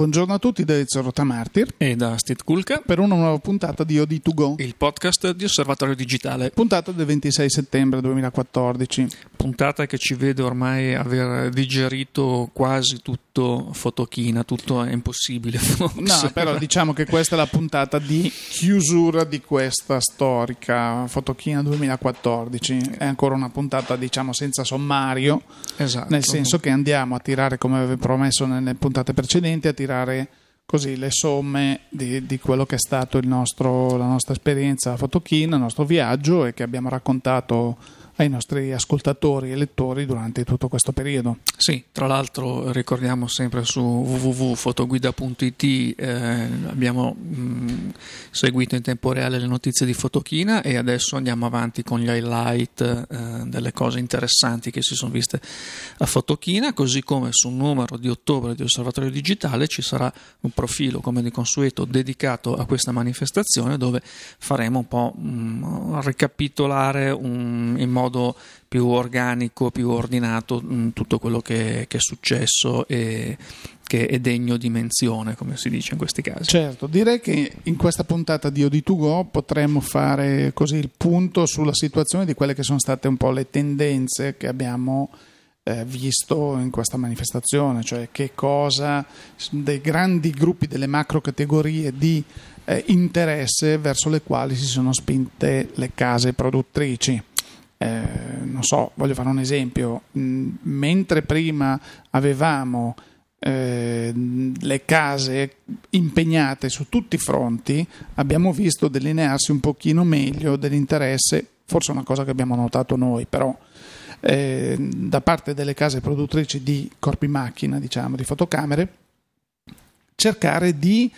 Buongiorno a tutti da Ezio Rotamartir e da Steve Kulka per una nuova puntata di OD2Go, il podcast di Osservatorio Digitale. Puntata del 26 settembre 2014. Puntata che ci vede ormai aver digerito quasi tutto Fotochina, tutto è impossibile. No, però diciamo che questa è la puntata di chiusura di questa storica Fotochina 2014. È ancora una puntata, diciamo, senza sommario, esatto. nel senso che andiamo a tirare, come avevo promesso nelle puntate precedenti, a tirare così le somme di, di quello che è stato nostro, la nostra esperienza a Fotochina, il nostro viaggio e che abbiamo raccontato ai nostri ascoltatori e lettori durante tutto questo periodo. Sì, tra l'altro ricordiamo sempre su www.fotoguida.it eh, abbiamo mh, seguito in tempo reale le notizie di Fotochina e adesso andiamo avanti con gli highlight eh, delle cose interessanti che si sono viste a Fotochina, così come sul numero di ottobre di Osservatorio Digitale ci sarà un profilo come di consueto dedicato a questa manifestazione dove faremo un po' mh, ricapitolare un, in modo modo più organico, più ordinato mh, mm, tutto quello che, che, è successo e che è degno di menzione, come si dice in questi casi. Certo, direi che in questa puntata di OD2Go potremmo fare così il punto sulla situazione di quelle che sono state un po' le tendenze che abbiamo eh, visto in questa manifestazione, cioè che cosa dei grandi gruppi delle macro categorie di eh, interesse verso le quali si sono spinte le case produttrici. Eh, non so, voglio fare un esempio, mm, mentre prima avevamo eh, le case impegnate su tutti i fronti, abbiamo visto delinearsi un pochino meglio dell'interesse, forse una cosa che abbiamo notato noi, però eh, da parte delle case produttrici di corpi macchina, diciamo, di fotocamere, cercare di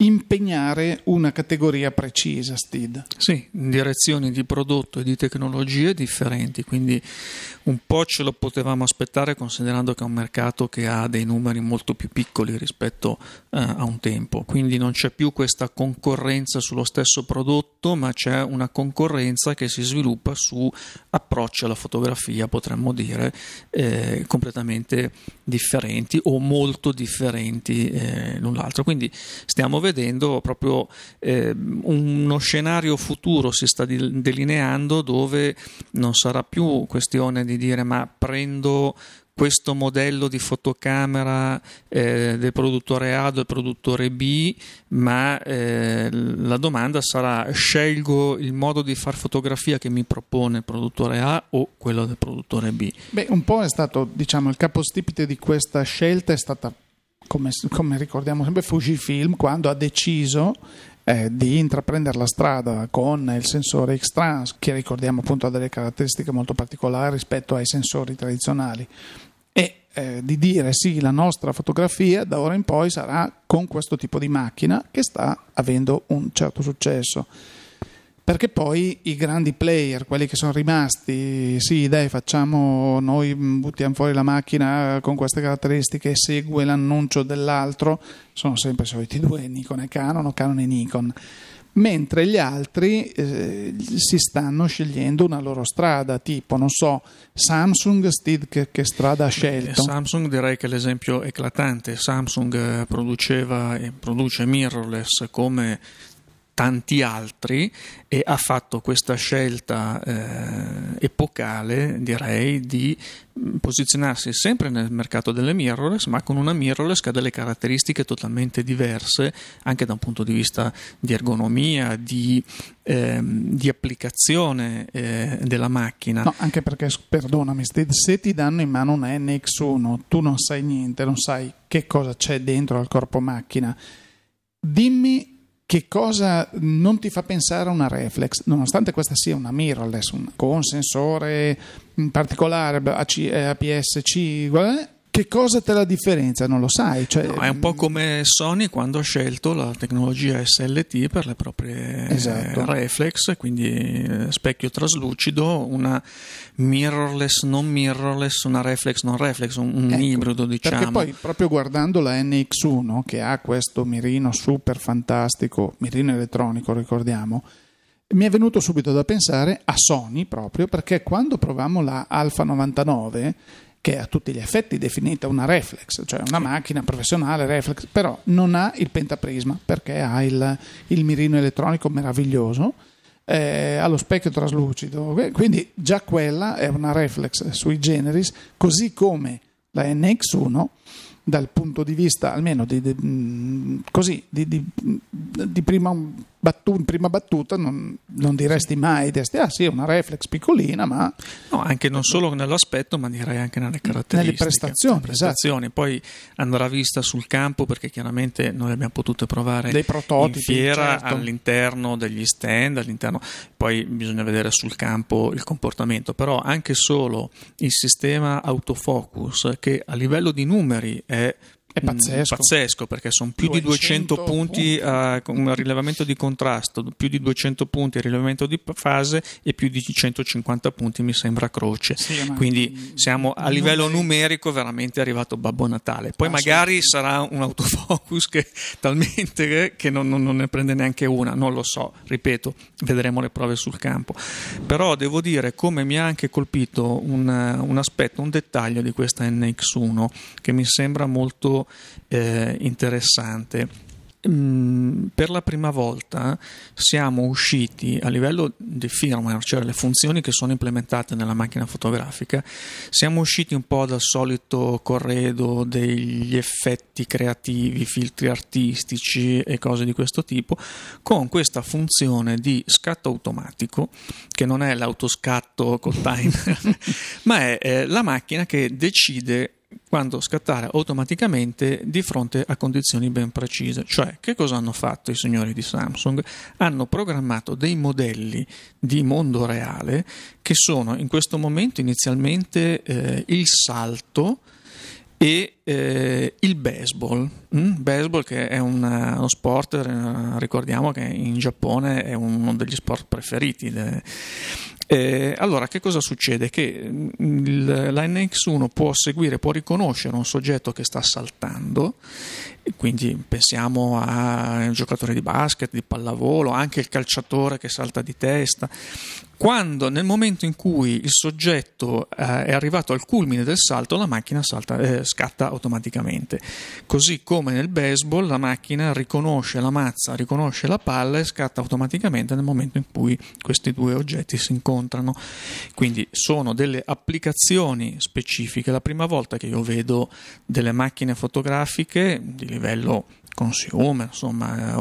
impegnare una categoria precisa, Steve. Sì, in direzioni di prodotto e di tecnologie differenti, quindi un po' ce lo potevamo aspettare considerando che è un mercato che ha dei numeri molto più piccoli rispetto eh, a un tempo, quindi non c'è più questa concorrenza sullo stesso prodotto, ma c'è una concorrenza che si sviluppa su approcci alla fotografia, potremmo dire, eh, completamente differenti o molto differenti eh, l'un l'altro. Quindi stiamo vedendo vedendo proprio eh, uno scenario futuro si sta delineando dove non sarà più questione di dire ma prendo questo modello di fotocamera eh, del produttore A del produttore B, ma eh, la domanda sarà scelgo il modo di fare fotografia che mi propone il produttore A o quello del produttore B? Beh, un po' è stato, diciamo, il capostipite di questa scelta è stata come, come ricordiamo sempre Fujifilm, quando ha deciso eh, di intraprendere la strada con il sensore X-Trans, che ricordiamo appunto ha delle caratteristiche molto particolari rispetto ai sensori tradizionali, e eh, di dire sì, la nostra fotografia da ora in poi sarà con questo tipo di macchina che sta avendo un certo successo perché poi i grandi player, quelli che sono rimasti, sì dai facciamo, noi buttiamo fuori la macchina con queste caratteristiche e segue l'annuncio dell'altro, sono sempre i soliti due, Nikon e Canon o Canon e Nikon mentre gli altri eh, si stanno scegliendo una loro strada, tipo, non so, Samsung, Steve, che, che, strada ha scelto? Samsung direi che l'esempio eclatante, Samsung eh, produceva e produce mirrorless come tanti altri e ha fatto questa scelta eh, epocale, direi, di mm, posizionarsi sempre nel mercato delle mirrorless, ma con una mirrorless che ha delle caratteristiche totalmente diverse, anche da un punto di vista di ergonomia, di, eh, di applicazione eh, della macchina. No, anche perché, perdonami, se ti danno in mano un NX1, tu non sai niente, non sai che cosa c'è dentro al corpo macchina. Dimmi che cosa non ti fa pensare a una reflex, nonostante questa sia una mirrorless con sensore in particolare APS-C, che cosa te la differenzia? Non lo sai. Cioè, no, è un po' come Sony quando ha scelto la tecnologia SLT per le proprie esatto. reflex, quindi eh, specchio traslucido, una mirrorless non mirrorless, una reflex non reflex, un, ecco, ibrido diciamo. Perché poi proprio guardando la NX1 che ha questo mirino super fantastico, mirino elettronico ricordiamo, mi è venuto subito da pensare a Sony proprio perché quando provammo la Alpha 99 che è a tutti gli effetti definita una reflex, cioè una macchina professionale reflex, però non ha il pentaprisma perché ha il, il mirino elettronico meraviglioso, eh, ha lo specchio traslucido, quindi già quella è una reflex sui generis, così come la NX1 dal punto di vista almeno di, di, così, di, di prima battu- in prima battuta non, non, diresti mai, diresti ah sì, una reflex piccolina, ma... No, anche non solo nell'aspetto, ma direi anche nelle caratteristiche. Nelle prestazioni, nelle prestazioni. Esatto. Poi andrà vista sul campo perché chiaramente noi le abbiamo potute provare Dei prototipi, in fiera, certo. all'interno degli stand, all'interno... poi bisogna vedere sul campo il comportamento, però anche solo il sistema autofocus che a livello di numeri è è pazzesco. pazzesco perché sono più 200 di 200 punti a uh, rilevamento di contrasto, più di 200 punti a rilevamento di fase e più di 150 punti mi sembra croce. Sì, Quindi siamo a livello numerico veramente arrivato Babbo Natale. Poi ah, magari sarà un autofocus che talmente che non, non, non, ne prende neanche una, non lo so, ripeto, vedremo le prove sul campo. Però devo dire come mi ha anche colpito un, un aspetto, un dettaglio di questa NX1 che mi sembra molto eh, interessante. Mm, per la prima volta siamo usciti a livello di firmware, cioè le funzioni che sono implementate nella macchina fotografica, siamo usciti un po' dal solito corredo degli effetti creativi, filtri artistici e cose di questo tipo, con questa funzione di scatto automatico, che non è l'autoscatto col timer, ma è eh, la macchina che decide quando scattare automaticamente di fronte a condizioni ben precise. Cioè, che cosa hanno fatto i signori di Samsung? Hanno programmato dei modelli di mondo reale che sono in questo momento inizialmente eh, il salto e eh, il baseball. Mm? Baseball che è un, uno sport, eh, ricordiamo che in Giappone è uno degli sport preferiti. De, eh, allora, che cosa succede? Che mm, la NX1 può seguire, può riconoscere un soggetto che sta saltando, quindi pensiamo a un giocatore di basket, di pallavolo, anche il calciatore che salta di testa. Quando nel momento in cui il soggetto eh, è arrivato al culmine del salto, la macchina salta, eh, scatta automaticamente. Così come nel baseball, la macchina riconosce la mazza, riconosce la palla e scatta automaticamente nel momento in cui questi due oggetti si incontrano. Quindi sono delle applicazioni specifiche. La prima volta che io vedo delle macchine fotografiche di livello consumer, insomma,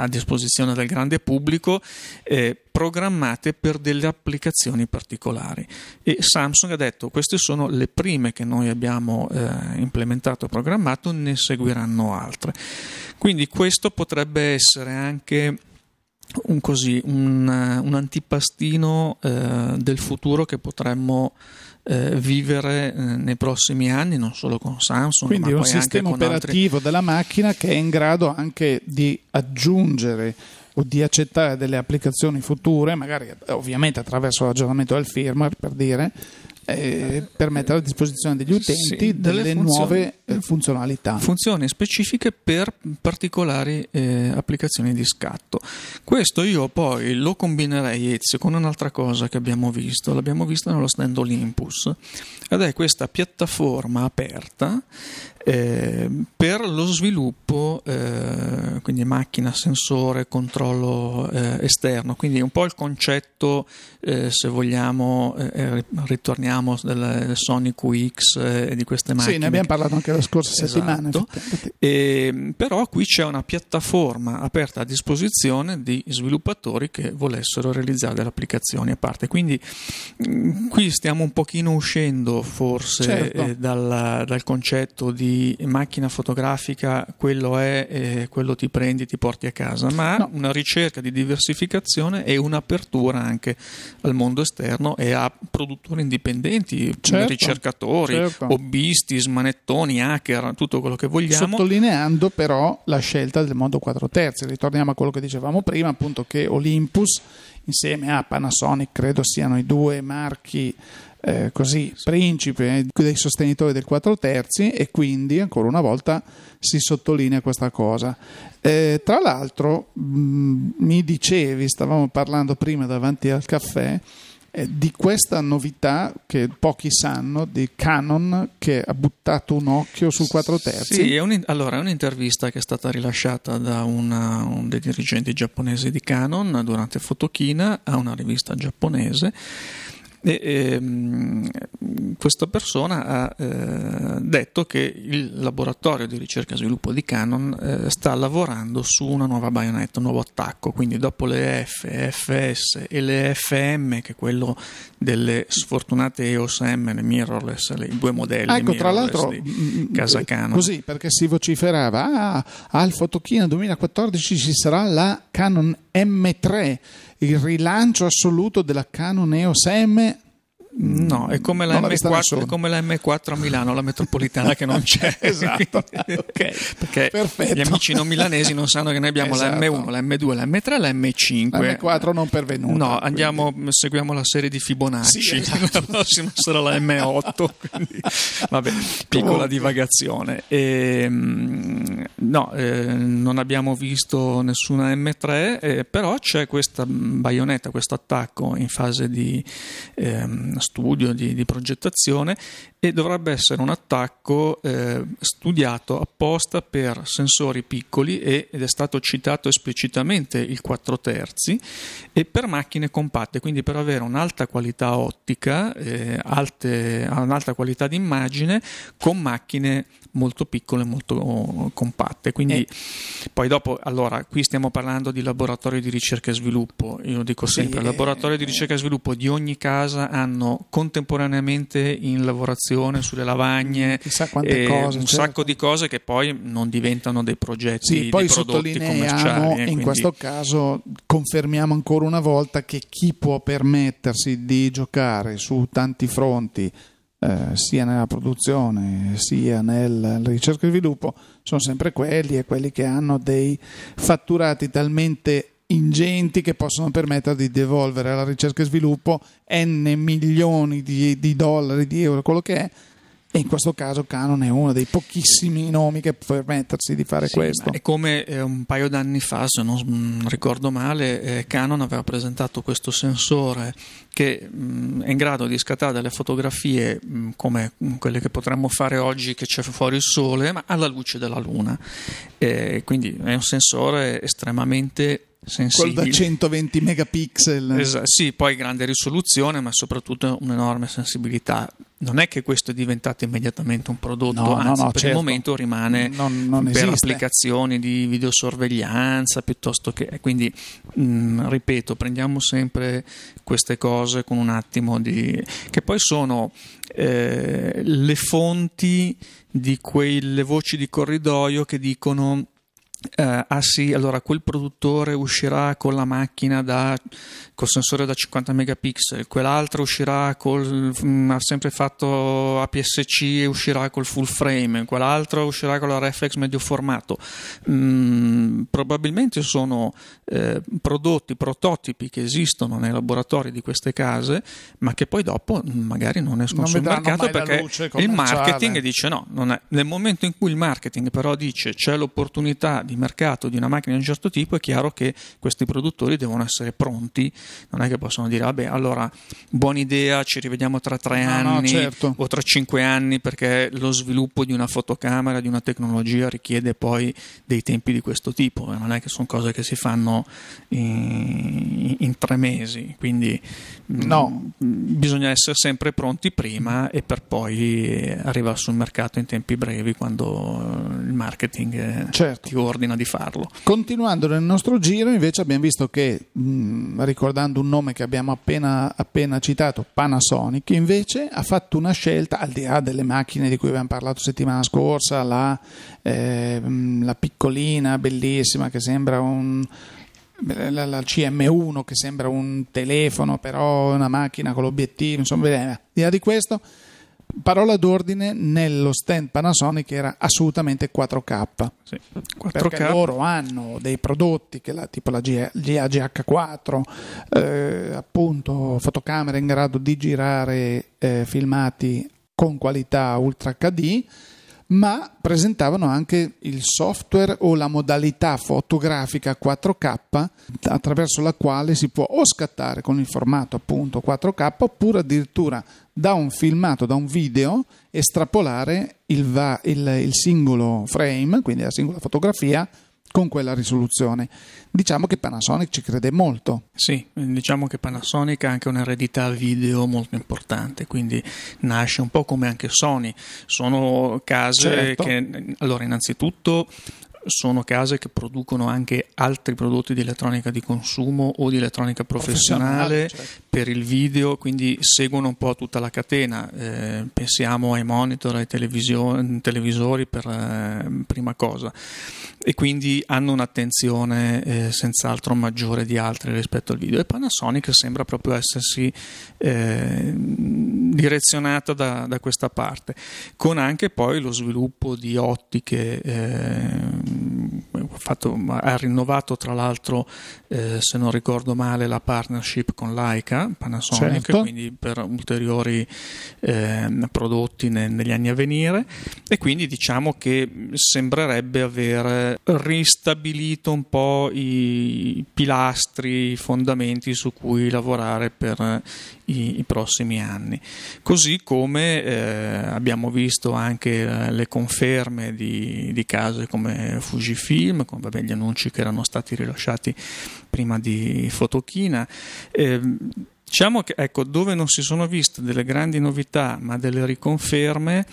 a disposizione del grande pubblico, eh, programmate per delle applicazioni particolari. E Samsung ha detto queste sono le prime che noi abbiamo eh, implementato e programmato, ne seguiranno altre. Quindi questo potrebbe essere anche un, così, un, un antipastino eh, del futuro che potremmo eh, vivere eh, nei prossimi anni, non solo con Samsung. Quindi un sistema operativo altri... della macchina che è in grado anche di aggiungere o di accettare delle applicazioni future, magari ovviamente attraverso l'aggiornamento del firmware per dire, eh, per mettere a disposizione degli utenti sì, delle, delle nuove eh, funzionalità. Funzioni specifiche per particolari eh, applicazioni di scatto. Questo io poi lo combinerei Ezio con un'altra cosa che abbiamo visto, l'abbiamo visto nello stand Olympus, ed è questa piattaforma aperta eh, per lo sviluppo, eh, quindi macchina, sensore, controllo eh, esterno, quindi un po' il concetto, eh, se vogliamo, eh, eh, ritorniamo del Sony QX e di queste macchine. Sì, ne abbiamo parlato anche la scorsa esatto. settimana. E, però qui c'è una piattaforma aperta a disposizione di sviluppatori che volessero realizzare delle applicazioni a parte, quindi mh, mm, qui stiamo un pochino uscendo forse certo. dal, dal concetto di macchina fotografica quello è e quello ti prendi ti porti a casa, ma no. una ricerca di diversificazione e un'apertura anche al mondo esterno e a produttori indipendenti, certo, ricercatori, certo. hobbisti, smanettoni, hacker, tutto quello che vogliamo. Sottolineando però la scelta del mondo 4 terzi, ritorniamo a quello che dicevamo prima, appunto che Olympus insieme a Panasonic credo siano i due marchi eh, così principe dei sostenitori del 4 terzi e quindi ancora una volta si sottolinea questa cosa. Eh, tra l'altro mh, mi dicevi, stavamo parlando prima davanti al caffè, eh, di questa novità che pochi sanno di Canon che ha buttato un occhio sul 4 terzi. Sì, è un, allora è un'intervista che è stata rilasciata da una, un dei dirigenti giapponesi di Canon durante Fotokina a una rivista giapponese e, ehm, questa persona ha eh, detto che il laboratorio di ricerca e sviluppo di Canon eh, sta lavorando su una nuova baionetta, un nuovo attacco, quindi dopo le F, FS e le FM, che è quello delle sfortunate EOS M, le mirrorless, i due modelli ecco, tra l'altro, di mm, mm, casa Canon. Così, perché si vociferava, ah, al Fotokina 2014 ci sarà la Canon M3 il rilancio assoluto della Canon EOS M No, è come, M4, è come, la M4, a Milano, la metropolitana che non c'è. esatto. okay. Perché Perfetto. gli amici non milanesi non sanno che noi abbiamo esatto. la M1, la M2, la M3 la M5. La M4 non pervenuta. No, andiamo, seguiamo la serie di Fibonacci. Sì, esatto. la prossima sarà la M8. Quindi, vabbè, piccola divagazione. E, ehm, no, eh, non abbiamo visto nessuna M3, eh, però c'è questa baionetta, questo attacco in fase di eh, studio, di, di, progettazione e dovrebbe essere un attacco eh, studiato apposta per sensori piccoli ed è stato citato esplicitamente il 4 terzi e per macchine compatte, quindi per avere un'alta qualità ottica, eh, alte, un'alta qualità di immagine con macchine molto piccole, molto compatte. Quindi eh. poi dopo, allora, qui stiamo parlando di laboratorio di ricerca e sviluppo. Io dico sempre, sì, laboratorio di ricerca e sviluppo di ogni casa hanno contemporaneamente in lavorazione sulle lavagne Chissà quante cose, un certo. sacco di cose che poi non diventano dei progetti sì, poi commerciali. Eh, in quindi... questo caso confermiamo ancora una volta che chi può permettersi di giocare su tanti fronti eh, sia nella produzione sia nella ricerca e sviluppo sono sempre quelli e quelli che hanno dei fatturati talmente ingenti che possono permettere di devolvere alla ricerca e sviluppo n milioni di, di dollari, di euro, quello che è, e in questo caso Canon è uno dei pochissimi nomi che può permettersi di fare sì, questo. È come eh, un paio d'anni fa, se non ricordo male, eh, Canon aveva presentato questo sensore che mh, mm, è in grado di scattare delle fotografie mh, mm, come quelle che potremmo fare oggi che c'è fuori il sole, ma alla luce della luna. Eh, quindi è un sensore estremamente sensibile. Quello da 120 megapixel. Esatto, sì, poi grande risoluzione, ma soprattutto un'enorme sensibilità. Non è che questo è diventato immediatamente un prodotto, no, anzi no, no, per certo. il momento rimane non, non per esiste. applicazioni di videosorveglianza piuttosto che... Quindi, mh, mm, ripeto, prendiamo sempre queste cose con un attimo di... che poi sono eh, le fonti di quelle voci di corridoio che dicono Uh, ah sì, allora quel produttore uscirà con la macchina da, col sensore da 50 megapixel, quell'altro uscirà col, mm, ha sempre fatto APS-C e uscirà col full frame, quell'altro uscirà con la reflex medio formato. Mm, probabilmente sono eh, prodotti, prototipi che esistono nei laboratori di queste case, ma che poi dopo magari non escono non sul mercato perché il marketing dice no, nel momento in cui il marketing però dice c'è l'opportunità di mercato di una macchina di un certo tipo, è chiaro che questi produttori devono essere pronti, non è che possono dire vabbè allora buona idea, ci rivediamo tra tre no, anni no, certo. o tra cinque anni perché lo sviluppo di una fotocamera, di una tecnologia richiede poi dei tempi di questo tipo, non è che sono cose che si fanno in, in tre mesi, quindi no. bisogna essere sempre pronti prima e per poi arrivare sul mercato in tempi brevi quando il marketing certo. ti ordina ordina di farlo. Continuando nel nostro giro, invece, abbiamo visto che, mh, ricordando un nome che abbiamo appena, appena citato, Panasonic, invece ha fatto una scelta, al di là delle macchine di cui abbiamo parlato settimana scorsa, la, eh, la piccolina, bellissima, che sembra un la, la, CM1 che sembra un telefono, però una macchina con l'obiettivo, insomma, al di là di questo, parola d'ordine nello stand Panasonic era assolutamente 4K. Sì, 4K. Perché loro hanno dei prodotti che la, tipo la GH4, eh, appunto fotocamere in grado di girare eh, filmati con qualità Ultra HD ma presentavano anche il software o la modalità fotografica 4K attraverso la quale si può o scattare con il formato appunto 4K oppure addirittura da un filmato, da un video, estrapolare il, va, il, il singolo frame, quindi la singola fotografia, con quella risoluzione. Diciamo che Panasonic ci crede molto. Sì, diciamo che Panasonic ha anche un'eredità video molto importante, quindi nasce un po' come anche Sony. Sono case certo. che, allora, innanzitutto sono case che producono anche altri prodotti di elettronica di consumo o di elettronica professionale, professionale certo. per il video, quindi seguono un po' tutta la catena. Eh, pensiamo ai monitor, ai televisori per eh, prima cosa e quindi hanno un'attenzione eh, senz'altro maggiore di altri rispetto al video e Panasonic sembra proprio essersi eh, direzionata da, da, questa parte con anche poi lo sviluppo di ottiche eh, fatto, ha rinnovato tra l'altro, eh, se non ricordo male, la partnership con Leica, Panasonic, certo. quindi per ulteriori eh, prodotti ne, negli anni a venire e quindi diciamo che sembrerebbe aver ristabilito un po' i pilastri, i fondamenti su cui lavorare per i, i prossimi anni. Così come eh, abbiamo visto anche eh, le conferme di, di case come Fujifilm, con vabbè, gli annunci che erano stati rilasciati prima di Fotochina. Eh, Diciamo che ecco, dove non si sono viste delle grandi novità, ma delle riconferme,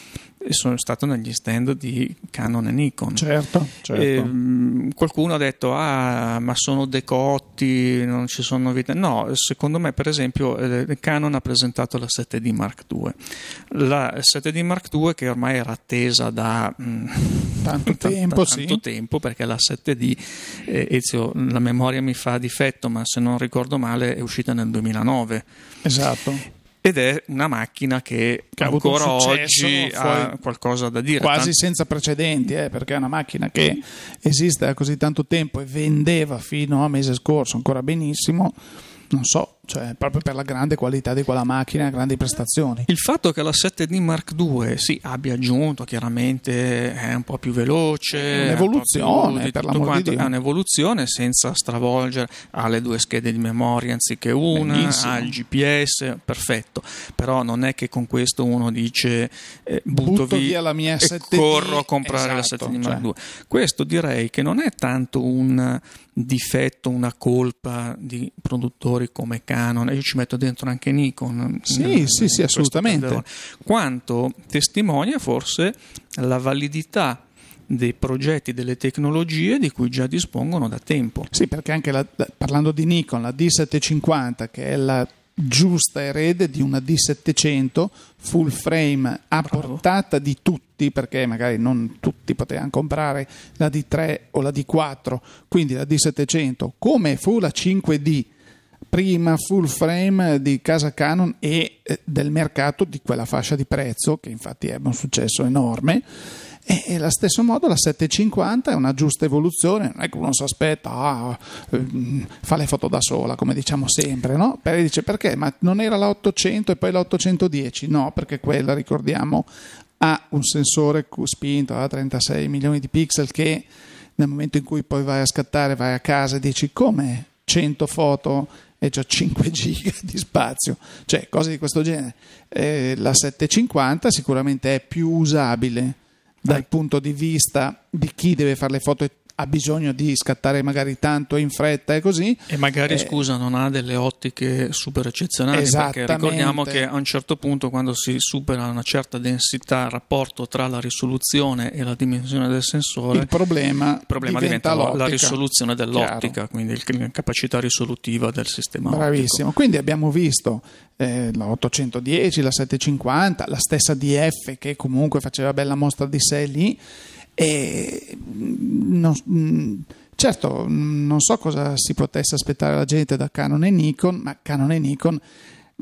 sono stato negli stand di Canon e Nikon. Certo, certo. E, qualcuno ha detto: Ah, ma sono decotti, non ci sono novità. No, secondo me, per esempio, eh, Canon ha presentato la 7D Mark II. La 7D Mark II, che ormai era attesa da mm, tanto, tempo, tanto sì. tempo, perché la 7D, eh, Ezio, la memoria mi fa difetto, ma se non ricordo male, è uscita nel 2009. Esatto ed è una macchina che, che ancora oggi ha qualcosa da dire. Quasi Tant- senza precedenti, eh, perché è una macchina che esiste da così tanto tempo e vendeva fino a mese scorso ancora benissimo. Non so, cioè proprio per la grande qualità di quella macchina, grandi prestazioni. Il fatto che la 7D Mark II sì, abbia aggiunto chiaramente è un po' più veloce, un'evoluzione per l'amor quanto, di Dio. È un'evoluzione senza stravolgere, ha le due schede di memoria anziché una, Benissimo. ha il GPS, perfetto, però non è che con questo uno dice eh, butto, butto via la mia 7D e corro a comprare esatto, la 7D Mark cioè. II. Questo direi che non è tanto un difetto, una colpa di produttori come Canon, e io ci metto dentro anche Nikon. Sì, nel, sì, sì, assolutamente. Quanto testimonia forse la validità dei progetti, delle tecnologie di cui già dispongono da tempo. Sì, perché anche la, parlando di Nikon, la D750, che è la giusta erede di una D700 full frame a Bravo. portata di tutti perché magari non tutti potevano comprare la D3 o la D4 quindi la D700 come fu la 5D prima full frame di casa Canon e eh, del mercato di quella fascia di prezzo, che infatti ebbe un successo enorme. E allo stesso modo la 750 è una giusta evoluzione, non è che uno si aspetta, ah, ehm, fa le foto da sola, come diciamo sempre, no? Perché dice perché? Ma non era la 800 e poi la 810? No, perché quella, ricordiamo, ha un sensore spinto a 36 milioni di pixel che nel momento in cui poi vai a scattare, vai a casa e dici come 100 foto e c'ho 5 giga di spazio, cioè cose di questo genere. Eh, la 750 sicuramente è più usabile dal punto di vista di chi deve fare le foto ha bisogno di scattare magari tanto in fretta e così. E magari, eh, scusa, non ha delle ottiche super eccezionali, perché ricordiamo che a un certo punto, quando si supera una certa densità, il rapporto tra la risoluzione e la dimensione del sensore, il problema, il problema diventa, diventa la risoluzione dell'ottica, Chiaro. quindi la capacità risolutiva del sistema Bravissimo. Ottico. Quindi abbiamo visto eh, la 810, la 750, la stessa DF che comunque faceva bella mostra di sé lì e non, mm, certo, non so cosa si potesse aspettare la gente da Canon e Nikon, ma Canon e Nikon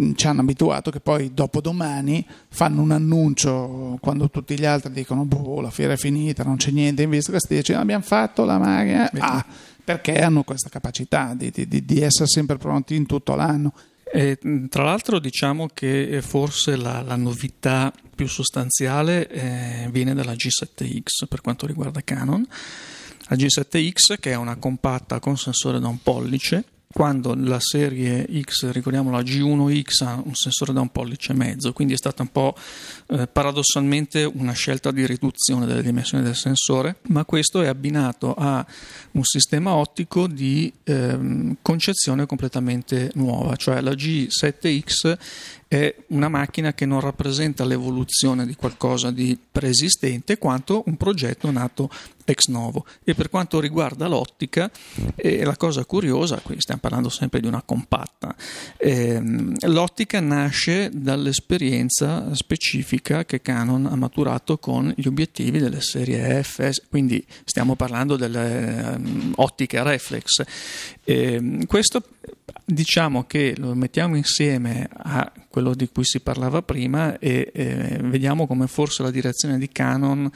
mm, ci hanno abituato che poi dopo domani fanno un annuncio quando tutti gli altri dicono boh la fiera è finita non c'è niente in vista questi dicono abbiamo fatto la macchina ah, perché hanno questa capacità di, di, di essere sempre pronti in tutto l'anno E, tra l'altro diciamo che forse la, la novità più sostanziale eh, viene dalla G7X per quanto riguarda Canon. La G7X che è una compatta con sensore da un pollice quando la serie X, ricordiamo la G1X, ha un sensore da un pollice e mezzo, quindi è stata un po' eh, paradossalmente una scelta di riduzione delle dimensioni del sensore, ma questo è abbinato a un sistema ottico di ehm, concezione completamente nuova, cioè la G7X è una macchina che non rappresenta l'evoluzione di qualcosa di preesistente quanto un progetto nato ex novo. E per quanto riguarda l'ottica, eh, la cosa curiosa, qui stiamo parlando sempre di una compatta, eh, l'ottica nasce dall'esperienza specifica che Canon ha maturato con gli obiettivi delle serie F, quindi stiamo parlando delle um, ottiche reflex. Eh, questo diciamo che lo mettiamo insieme a quello di cui si parlava prima e eh, vediamo come forse la direzione di Canon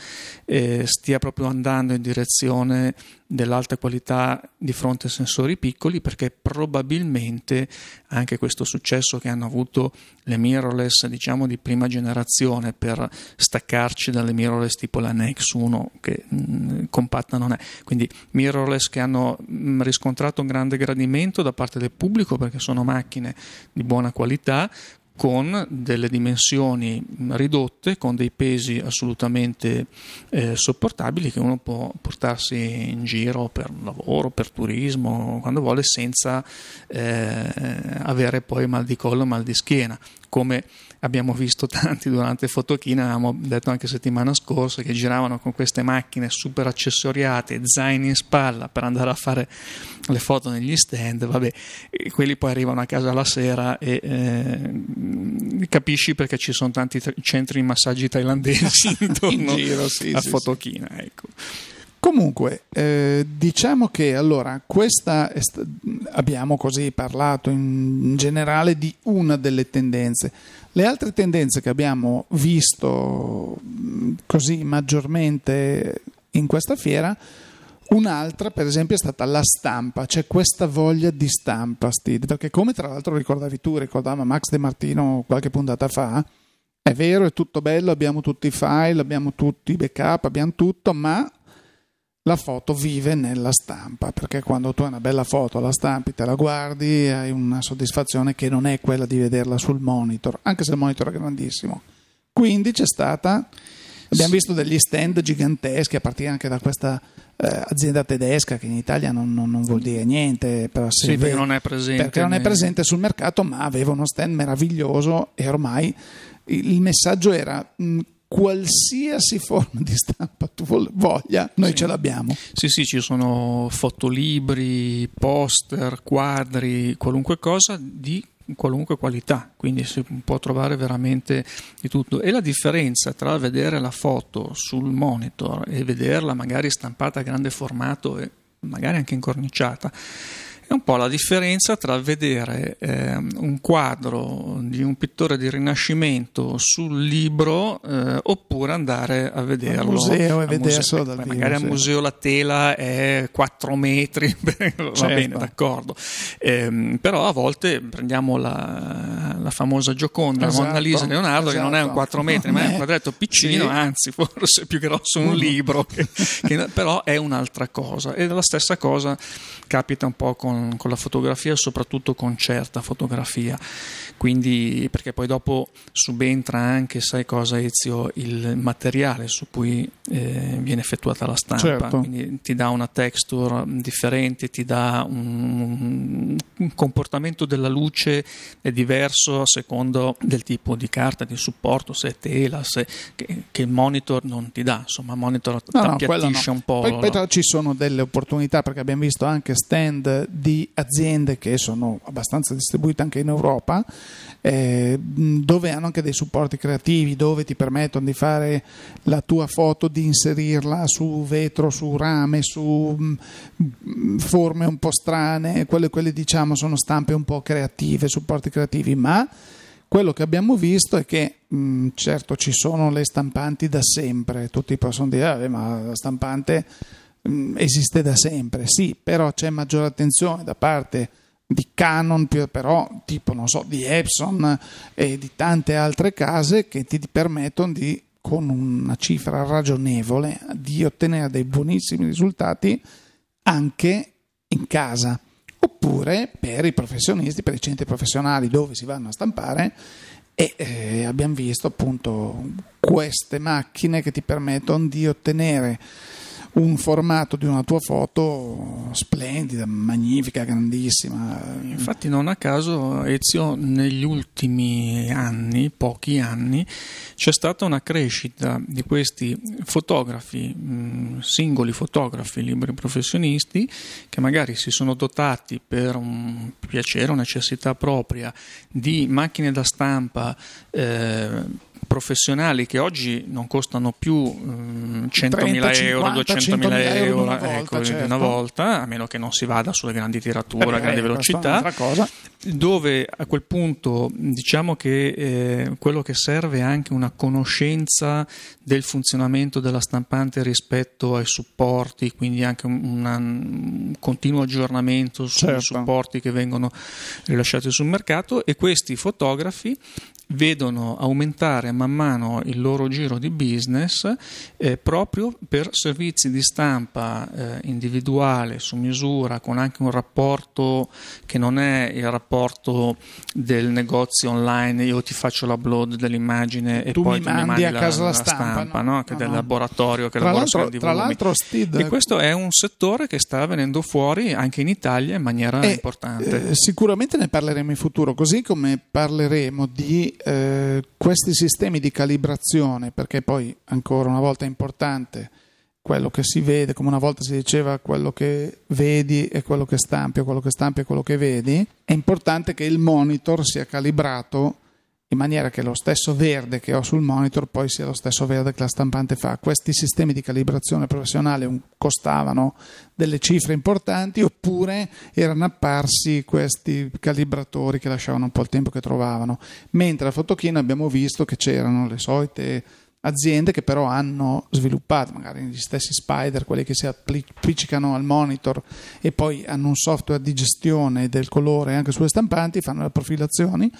eh, stia proprio andando in direzione dell'alta qualità di fronte a sensori piccoli perché probabilmente anche questo successo che hanno avuto le mirrorless diciamo di prima generazione per staccarci dalle mirrorless tipo la Nex 1 che mh, mm, compatta non è. Quindi mirrorless che hanno mh, mm, riscontrato un grande gradimento da parte del pubblico perché sono macchine di buona qualità con delle dimensioni ridotte, con dei pesi assolutamente eh, sopportabili che uno può portarsi in giro per lavoro, per turismo, quando vuole, senza eh, avere poi mal di collo, mal di schiena, come abbiamo visto tanti durante Fotochina, avevamo detto anche settimana scorsa, che giravano con queste macchine super accessoriate, zaini in spalla per andare a fare le foto negli stand, vabbè, quelli poi arrivano a casa la sera e eh, capisci perché ci sono tanti centri di massaggi thailandesi intorno in giro, sì, a sì, Fotochina, sì. ecco. Comunque, eh, diciamo che allora questa st- abbiamo così parlato in generale di una delle tendenze. Le altre tendenze che abbiamo visto così maggiormente in questa fiera, un'altra per esempio è stata la stampa, c'è questa voglia di stampa, Steve, perché come tra l'altro ricordavi tu, ricordava Max De Martino qualche puntata fa, è vero, è tutto bello, abbiamo tutti i file, abbiamo tutti i backup, abbiamo tutto, ma la foto vive nella stampa, perché quando tu hai una bella foto, la stampi, te la guardi, hai una soddisfazione che non è quella di vederla sul monitor, anche se il monitor è grandissimo. Quindi c'è stata, abbiamo visto degli stand giganteschi a partire anche da questa eh, azienda tedesca che in Italia non, non, non vuol dire niente, però sì, perché non è presente, perché non è presente sul mercato, ma aveva uno stand meraviglioso e ormai il messaggio era qualsiasi forma di stampa tu voglia, noi sì. ce l'abbiamo. Sì, sì, ci sono fotolibri, poster, quadri, qualunque cosa di qualunque qualità, quindi si può trovare veramente di tutto. E la differenza tra vedere la foto sul monitor e vederla magari stampata a grande formato e magari anche incorniciata è un po' la differenza tra vedere eh, un quadro di un pittore di Rinascimento sul libro eh, oppure andare a vederlo al museo e vederselo dal vivo. Magari al museo la tela è 4 metri, va certo. bene, d'accordo. Eh, però a volte prendiamo la, la famosa Gioconda, esatto, Monna Lisa Leonardo, esatto. che non è un 4 esatto. metri, ma è un quadretto piccino, sì. anzi forse più grosso un libro, che, che, però è un'altra cosa. E la stessa cosa capita un po' con con, con la fotografia soprattutto con certa fotografia. Quindi, perché poi dopo subentra anche, sai cosa Ezio, il materiale su cui eh, viene effettuata la stampa, certo. quindi ti dà una texture differente, ti dà un, un comportamento della luce è diverso a secondo del tipo di carta, di supporto, se è tela, se, che, che, il monitor non ti dà, insomma il monitor no, appiattisce no. un po'. Poi, poi ci sono delle opportunità perché abbiamo visto anche stand di aziende che sono abbastanza distribuite anche in Europa, eh, dove hanno anche dei supporti creativi, dove ti permettono di fare la tua foto, di inserirla su vetro, su rame, su mh, mm, forme un po' strane, quelle, quelle diciamo sono stampe un po' creative, supporti creativi, ma quello che abbiamo visto è che mh, mm, certo ci sono le stampanti da sempre, tutti possono dire eh, ma la stampante esiste da sempre, sì, però c'è maggiore attenzione da parte di Canon, però tipo, non so, di Epson e di tante altre case che ti permettono di, con una cifra ragionevole, di ottenere dei buonissimi risultati anche in casa. Oppure per i professionisti, per i centri professionali dove si vanno a stampare e eh, abbiamo visto appunto queste macchine che ti permettono di ottenere un formato di una tua foto splendida, magnifica, grandissima. Infatti non a caso Ezio negli ultimi anni, pochi anni, c'è stata una crescita di questi fotografi, mh, singoli fotografi liberi professionisti che magari si sono dotati per un piacere, una necessità propria di macchine da stampa eh, professionali che oggi non costano più um, 100.000 euro, 200.000 euro, una volta, ecco, certo. una volta, a meno che non si vada sulle grandi tirature, a grandi velocità, dove a quel punto diciamo che eh, quello che serve è anche una conoscenza del funzionamento della stampante rispetto ai supporti, quindi anche una, un continuo aggiornamento sui certo. supporti che vengono rilasciati sul mercato e questi fotografi vedono aumentare man mano il loro giro di business eh, proprio per servizi di stampa eh, individuale, su misura, con anche un rapporto che non è il rapporto del negozio online, io ti faccio l'upload dell'immagine e tu poi mi mandi, mandi a casa la, la stampa, stampa no? No, che no, del laboratorio che tra lavora l'altro, tra l'altro Steve, e questo è un settore che sta venendo fuori anche in Italia in maniera e, importante. Eh, sicuramente ne parleremo in futuro, così come parleremo di eh, questi sistemi di calibrazione, perché poi ancora una volta è importante quello che si vede, come una volta si diceva quello che vedi è quello che stampi, quello che stampi è quello che vedi, è importante che il monitor sia calibrato in maniera che lo stesso verde che ho sul monitor poi sia lo stesso verde che la stampante fa. Questi sistemi di calibrazione professionale costavano delle cifre importanti oppure erano apparsi questi calibratori che lasciavano un po' il tempo che trovavano. Mentre a Fotochino abbiamo visto che c'erano le solite aziende che però hanno sviluppato, magari gli stessi spider, quelli che si appiccicano al monitor e poi hanno un software di gestione del colore anche sulle stampanti, fanno le profilazioni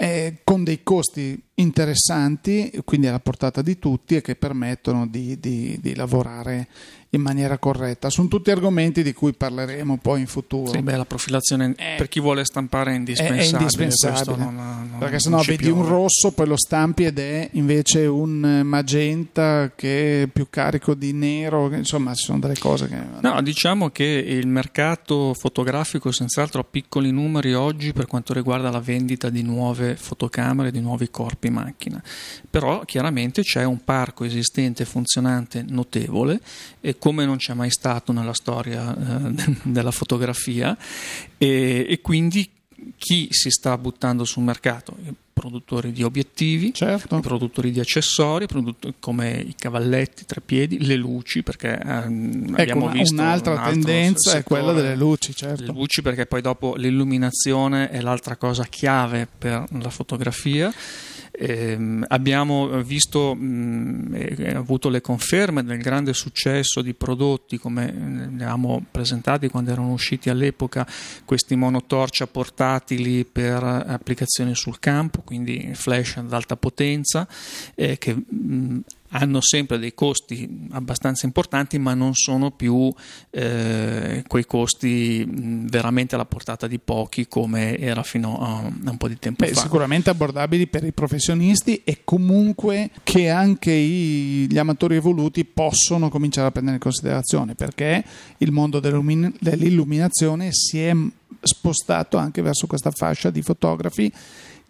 eh, con dei costi interessanti, quindi alla portata di tutti e che permettono di, di, di, lavorare in maniera corretta. Sono tutti argomenti di cui parleremo poi in futuro. Sì, beh, la profilazione è, per chi vuole stampare è indispensabile. È, indispensabile non, non, perché se no vedi più. un rosso, poi lo stampi ed è invece un magenta che è più carico di nero, insomma ci sono delle cose che... No, diciamo che il mercato fotografico senz'altro ha piccoli numeri oggi per quanto riguarda la vendita di nuove fotocamere, di nuovi corpi macchina, però chiaramente c'è un parco esistente funzionante notevole, e come non c'è mai stato nella storia eh, della fotografia, e, e quindi chi si sta buttando sul mercato? Produttori di obiettivi, certo. produttori di accessori, come i cavalletti, tre piedi, le luci, perché ehm, ecco, abbiamo visto un'altra un tendenza è quella delle luci, certo. Le luci perché poi dopo l'illuminazione è l'altra cosa chiave per la fotografia. Eh, abbiamo visto e avuto le conferme del grande successo di prodotti come eh, ne avevamo presentati quando erano usciti all'epoca questi monotorcia portatili per applicazioni sul campo, quindi flash ad alta potenza eh, che mh, hanno sempre dei costi abbastanza importanti, ma non sono più eh, quei costi veramente alla portata di pochi come era fino a, un po' di tempo Beh, fa. Sicuramente abbordabili per i professionisti e comunque che anche i, gli amatori evoluti possono cominciare a prendere in considerazione perché il mondo dell'illuminazione si è spostato anche verso questa fascia di fotografi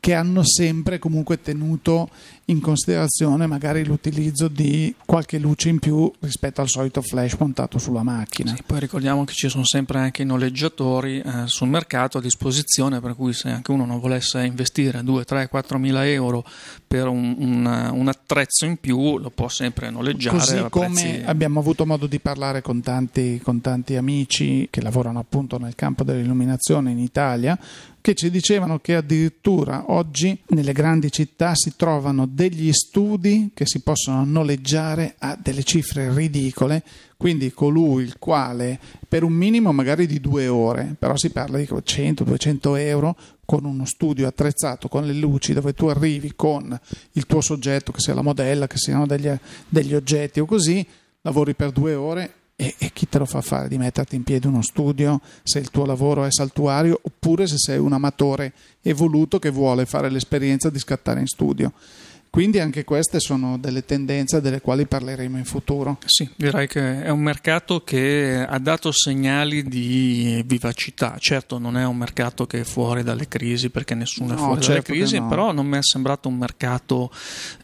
che hanno sempre comunque tenuto in considerazione magari l'utilizzo di qualche luce in più rispetto al solito flash montato sulla macchina. Sì, poi ricordiamo che ci sono sempre anche i noleggiatori eh, sul mercato a disposizione, per cui se anche uno non volesse investire 2, 3, 4 mila euro per un, un, un attrezzo in più, lo può sempre noleggiare. Così come prezzi... abbiamo avuto modo di parlare con tanti, con tanti amici che lavorano appunto nel campo dell'illuminazione in Italia, che ci dicevano che addirittura oggi nelle grandi città si trovano degli studi che si possono noleggiare a delle cifre ridicole, quindi colui il quale per un minimo magari di due ore, però si parla di 100-200 euro con uno studio attrezzato con le luci dove tu arrivi con il tuo soggetto, che sia la modella, che siano degli, degli oggetti o così, lavori per due ore e, e, chi te lo fa fare di metterti in piedi uno studio se il tuo lavoro è saltuario oppure se sei un amatore evoluto che vuole fare l'esperienza di scattare in studio? Quindi anche queste sono delle tendenze delle quali parleremo in futuro. Sì, direi che è un mercato che ha dato segnali di vivacità. Certo non è un mercato che è fuori dalle crisi perché nessuno no, è fuori certo dalle crisi, no. però non mi è sembrato un mercato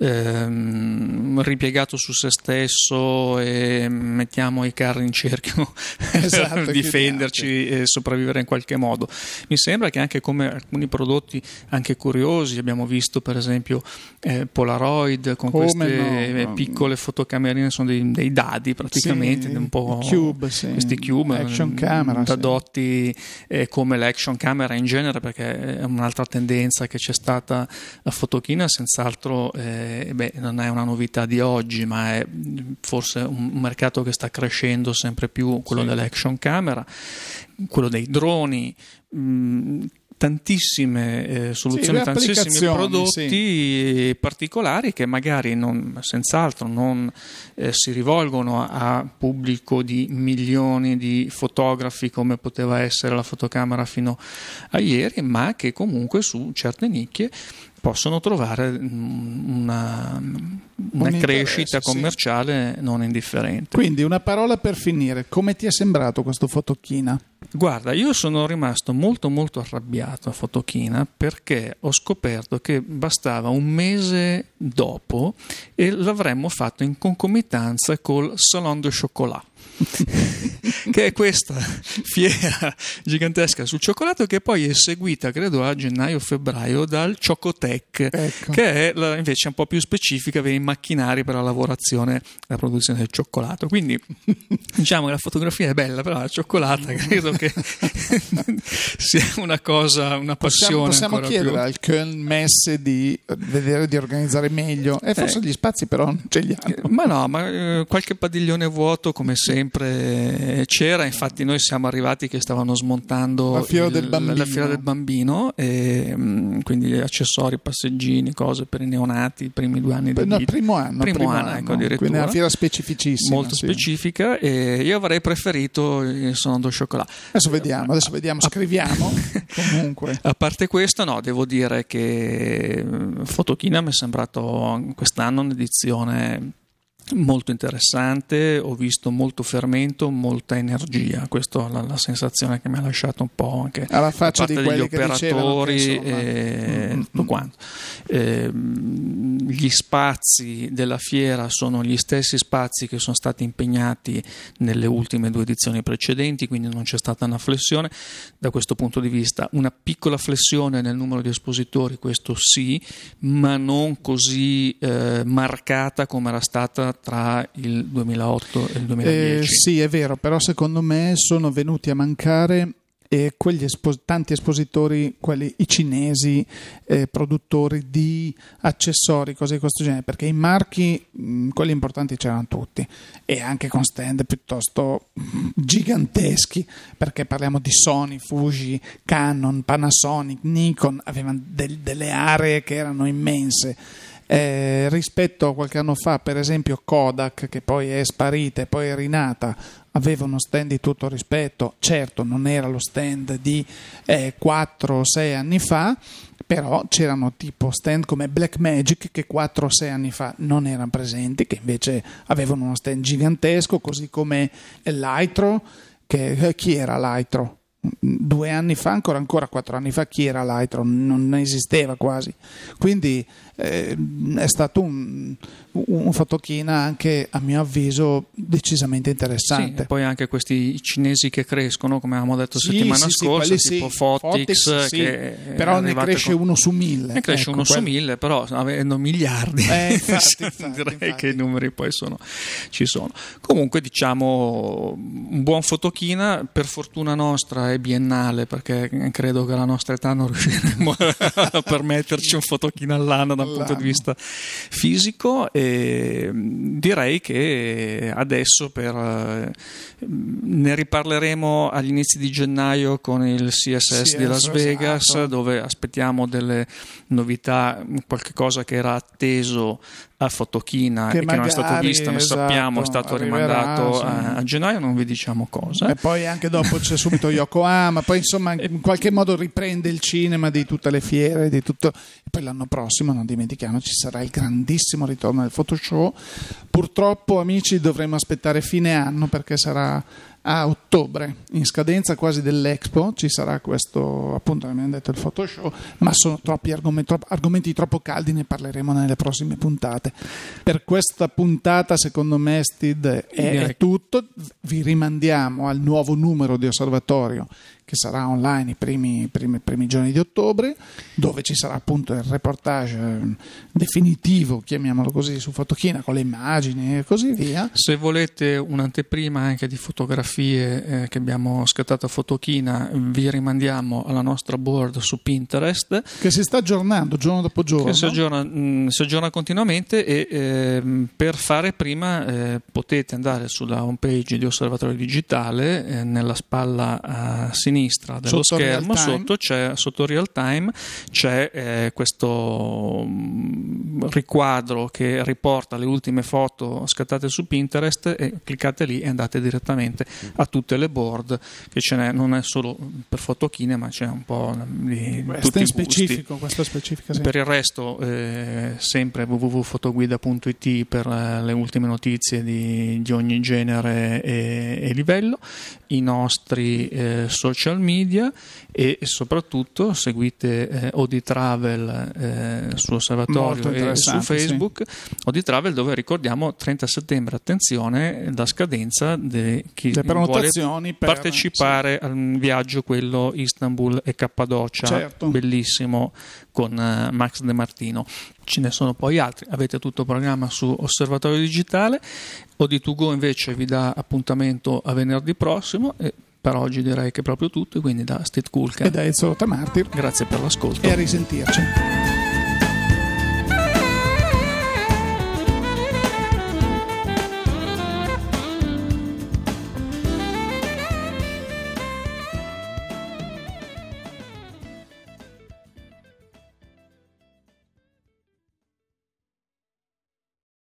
ehm, ripiegato su se stesso e mettiamo i carri in cerchio esatto, per difenderci e sopravvivere in qualche modo. Mi sembra che anche come alcuni prodotti anche curiosi, abbiamo visto per esempio eh, Polaroid con Come queste no? piccole fotocamerine, sono dei, dei dadi praticamente, sì, un po' cube, sì. questi cube action camera, tradotti sì. eh, come l'action camera in genere, perché è un'altra tendenza che c'è stata la fotochina, senz'altro eh, beh, non è una novità di oggi, ma è forse un mercato che sta crescendo sempre più, quello dell'action camera, quello dei droni. Mh, tantissime eh, soluzioni, sì, tantissimi prodotti sì. particolari che magari non, senz'altro non eh, si rivolgono a, a, pubblico di milioni di fotografi come poteva essere la fotocamera fino a ieri, ma che comunque su certe nicchie possono trovare mm, una, una crescita commerciale sì. non indifferente. Quindi una parola per finire, come ti è sembrato questo fotochina? Guarda, io sono rimasto molto molto arrabbiato a Fotochina perché ho scoperto che bastava un mese dopo e l'avremmo fatto in concomitanza col Salon de Chocolat. che è questa fiera gigantesca sul cioccolato che poi è seguita, credo a gennaio-febbraio, dal Chocotech, ecco. che è la, invece un po' più specifica per i macchinari per la lavorazione e la produzione del cioccolato. Quindi diciamo che la fotografia è bella, però la cioccolata credo che sia una cosa, una passione. Possiamo, possiamo chiedere più. al Köln Messe di vedere di organizzare meglio, e forse eh. gli spazi però non ce li hanno. Ma no, ma eh, qualche padiglione vuoto come sempre c'era, infatti noi siamo arrivati che stavano smontando la fiera, il, del, bambino. La fiera del bambino, e, mm, quindi accessori, passeggini, cose per i neonati, i primi due anni del no, primo anno, primo, primo anno, ecco, addirittura. Quindi è una fiera specificissima. Molto sì. specifica e io avrei preferito il Sonondo Chocolat. Adesso vediamo, adesso vediamo, scriviamo. Comunque. A parte questo, no, devo dire che mm, Fotochina mi è sembrato quest'anno un'edizione molto interessante, ho visto molto fermento, molta energia, questa è la, la, sensazione che mi ha lasciato un po' anche alla faccia da parte degli operatori e mm-hmm. tutto quanto. Eh, gli spazi della fiera sono gli stessi spazi che sono stati impegnati nelle ultime due edizioni precedenti, quindi non c'è stata una flessione da questo punto di vista, una piccola flessione nel numero di espositori, questo sì, ma non così eh, marcata come era stata tra il 2008 e il 2010. Eh, sì, è vero, però secondo me sono venuti a mancare e quegli espo- tanti espositori, quelli i cinesi, eh, produttori di accessori, cose di questo genere, perché i marchi, mh, quelli importanti c'erano tutti e anche con stand piuttosto giganteschi, perché parliamo di Sony, Fuji, Canon, Panasonic, Nikon, avevano del- delle aree che erano immense eh, rispetto a qualche anno fa, per esempio Kodak, che poi è sparita e poi è rinata, aveva uno stand di tutto rispetto, certo non era lo stand di eh, 4 o 6 anni fa, però c'erano tipo stand come Blackmagic che 4 o 6 anni fa non erano presenti, che invece avevano uno stand gigantesco, così come Lightro, che eh, chi era Lightro? Due anni fa, ancora, ancora quattro anni fa, chi era Lightro? Non esisteva quasi. Quindi eh, è stato un, un fotochina anche a mio avviso decisamente interessante. Sì, e poi anche questi cinesi che crescono, come avevamo detto sì, settimana sì, scorsa, tipo Fotix, che però ne cresce con... uno su mille. Ne cresce ecco, uno quello... su mille, però avendo miliardi, eh, infatti, infatti, direi infatti. che i numeri poi sono, ci sono. Comunque diciamo un buon fotochina, per fortuna nostra biennale perché credo che alla nostra età non riusciremo a permetterci un fotochino all'anno da un punto di vista fisico e direi che adesso per, eh, ne riparleremo agli inizi di gennaio con il CSS sì, di Las Vegas esatto. dove aspettiamo delle novità, qualche cosa che era atteso a Fotochina che che non è stato visto, ne esatto, sappiamo, è stato rimandato sì. a, a, gennaio, non vi diciamo cosa. E poi anche dopo c'è subito Yokohama, poi insomma in qualche modo riprende il cinema di tutte le fiere, di tutto. E poi l'anno prossimo, non dimentichiamo, ci sarà il grandissimo ritorno del Photoshop. Purtroppo amici dovremo aspettare fine anno perché sarà a ottobre, in scadenza quasi dell'Expo, ci sarà questo, appunto, abbiamo detto il Photoshop, ma sono troppi argomenti, troppo, argomenti troppo caldi, ne parleremo nelle prossime puntate. Per questa puntata, secondo me, Stid, è, è tutto. Vi rimandiamo al nuovo numero di osservatorio che sarà online i primi, primi, primi, giorni di ottobre, dove ci sarà appunto il reportage eh, definitivo, chiamiamolo così, su Fotochina con le immagini e così via. Se volete un'anteprima anche di fotografie eh, che abbiamo scattato a Fotochina, vi rimandiamo alla nostra board su Pinterest. Che si sta aggiornando giorno dopo giorno. Che si aggiorna, mh, mm, si aggiorna continuamente e eh, per fare prima eh, potete andare sulla homepage di Osservatorio Digitale, eh, nella spalla a sinistra sinistra dello sotto schermo, sotto, c'è, sotto real time, c'è eh, questo mm, riquadro che riporta le ultime foto scattate su Pinterest e cliccate lì e andate direttamente a tutte le board che ce n'è, non è solo per fotochine ma c'è un po' di questo tutti specifico, questo specifico sì. per il resto eh, sempre www.fotoguida.it per eh, le ultime notizie di, di ogni genere e, e, livello. I nostri eh, social social media e soprattutto seguite eh, Odi Travel eh, su Osservatorio e su Facebook. Sì. Odi Travel dove ricordiamo 30 settembre, attenzione, la scadenza di chi vuole per, partecipare sì. al viaggio quello Istanbul e Cappadocia, certo. bellissimo con uh, Max De Martino. Ce ne sono poi altri, avete tutto il programma su Osservatorio Digitale. Odi2Go invece vi dà appuntamento a venerdì prossimo e per oggi direi che è proprio tutto, quindi da Steve Kulka e da Enzo Tamartir. Grazie per l'ascolto. E a risentirci.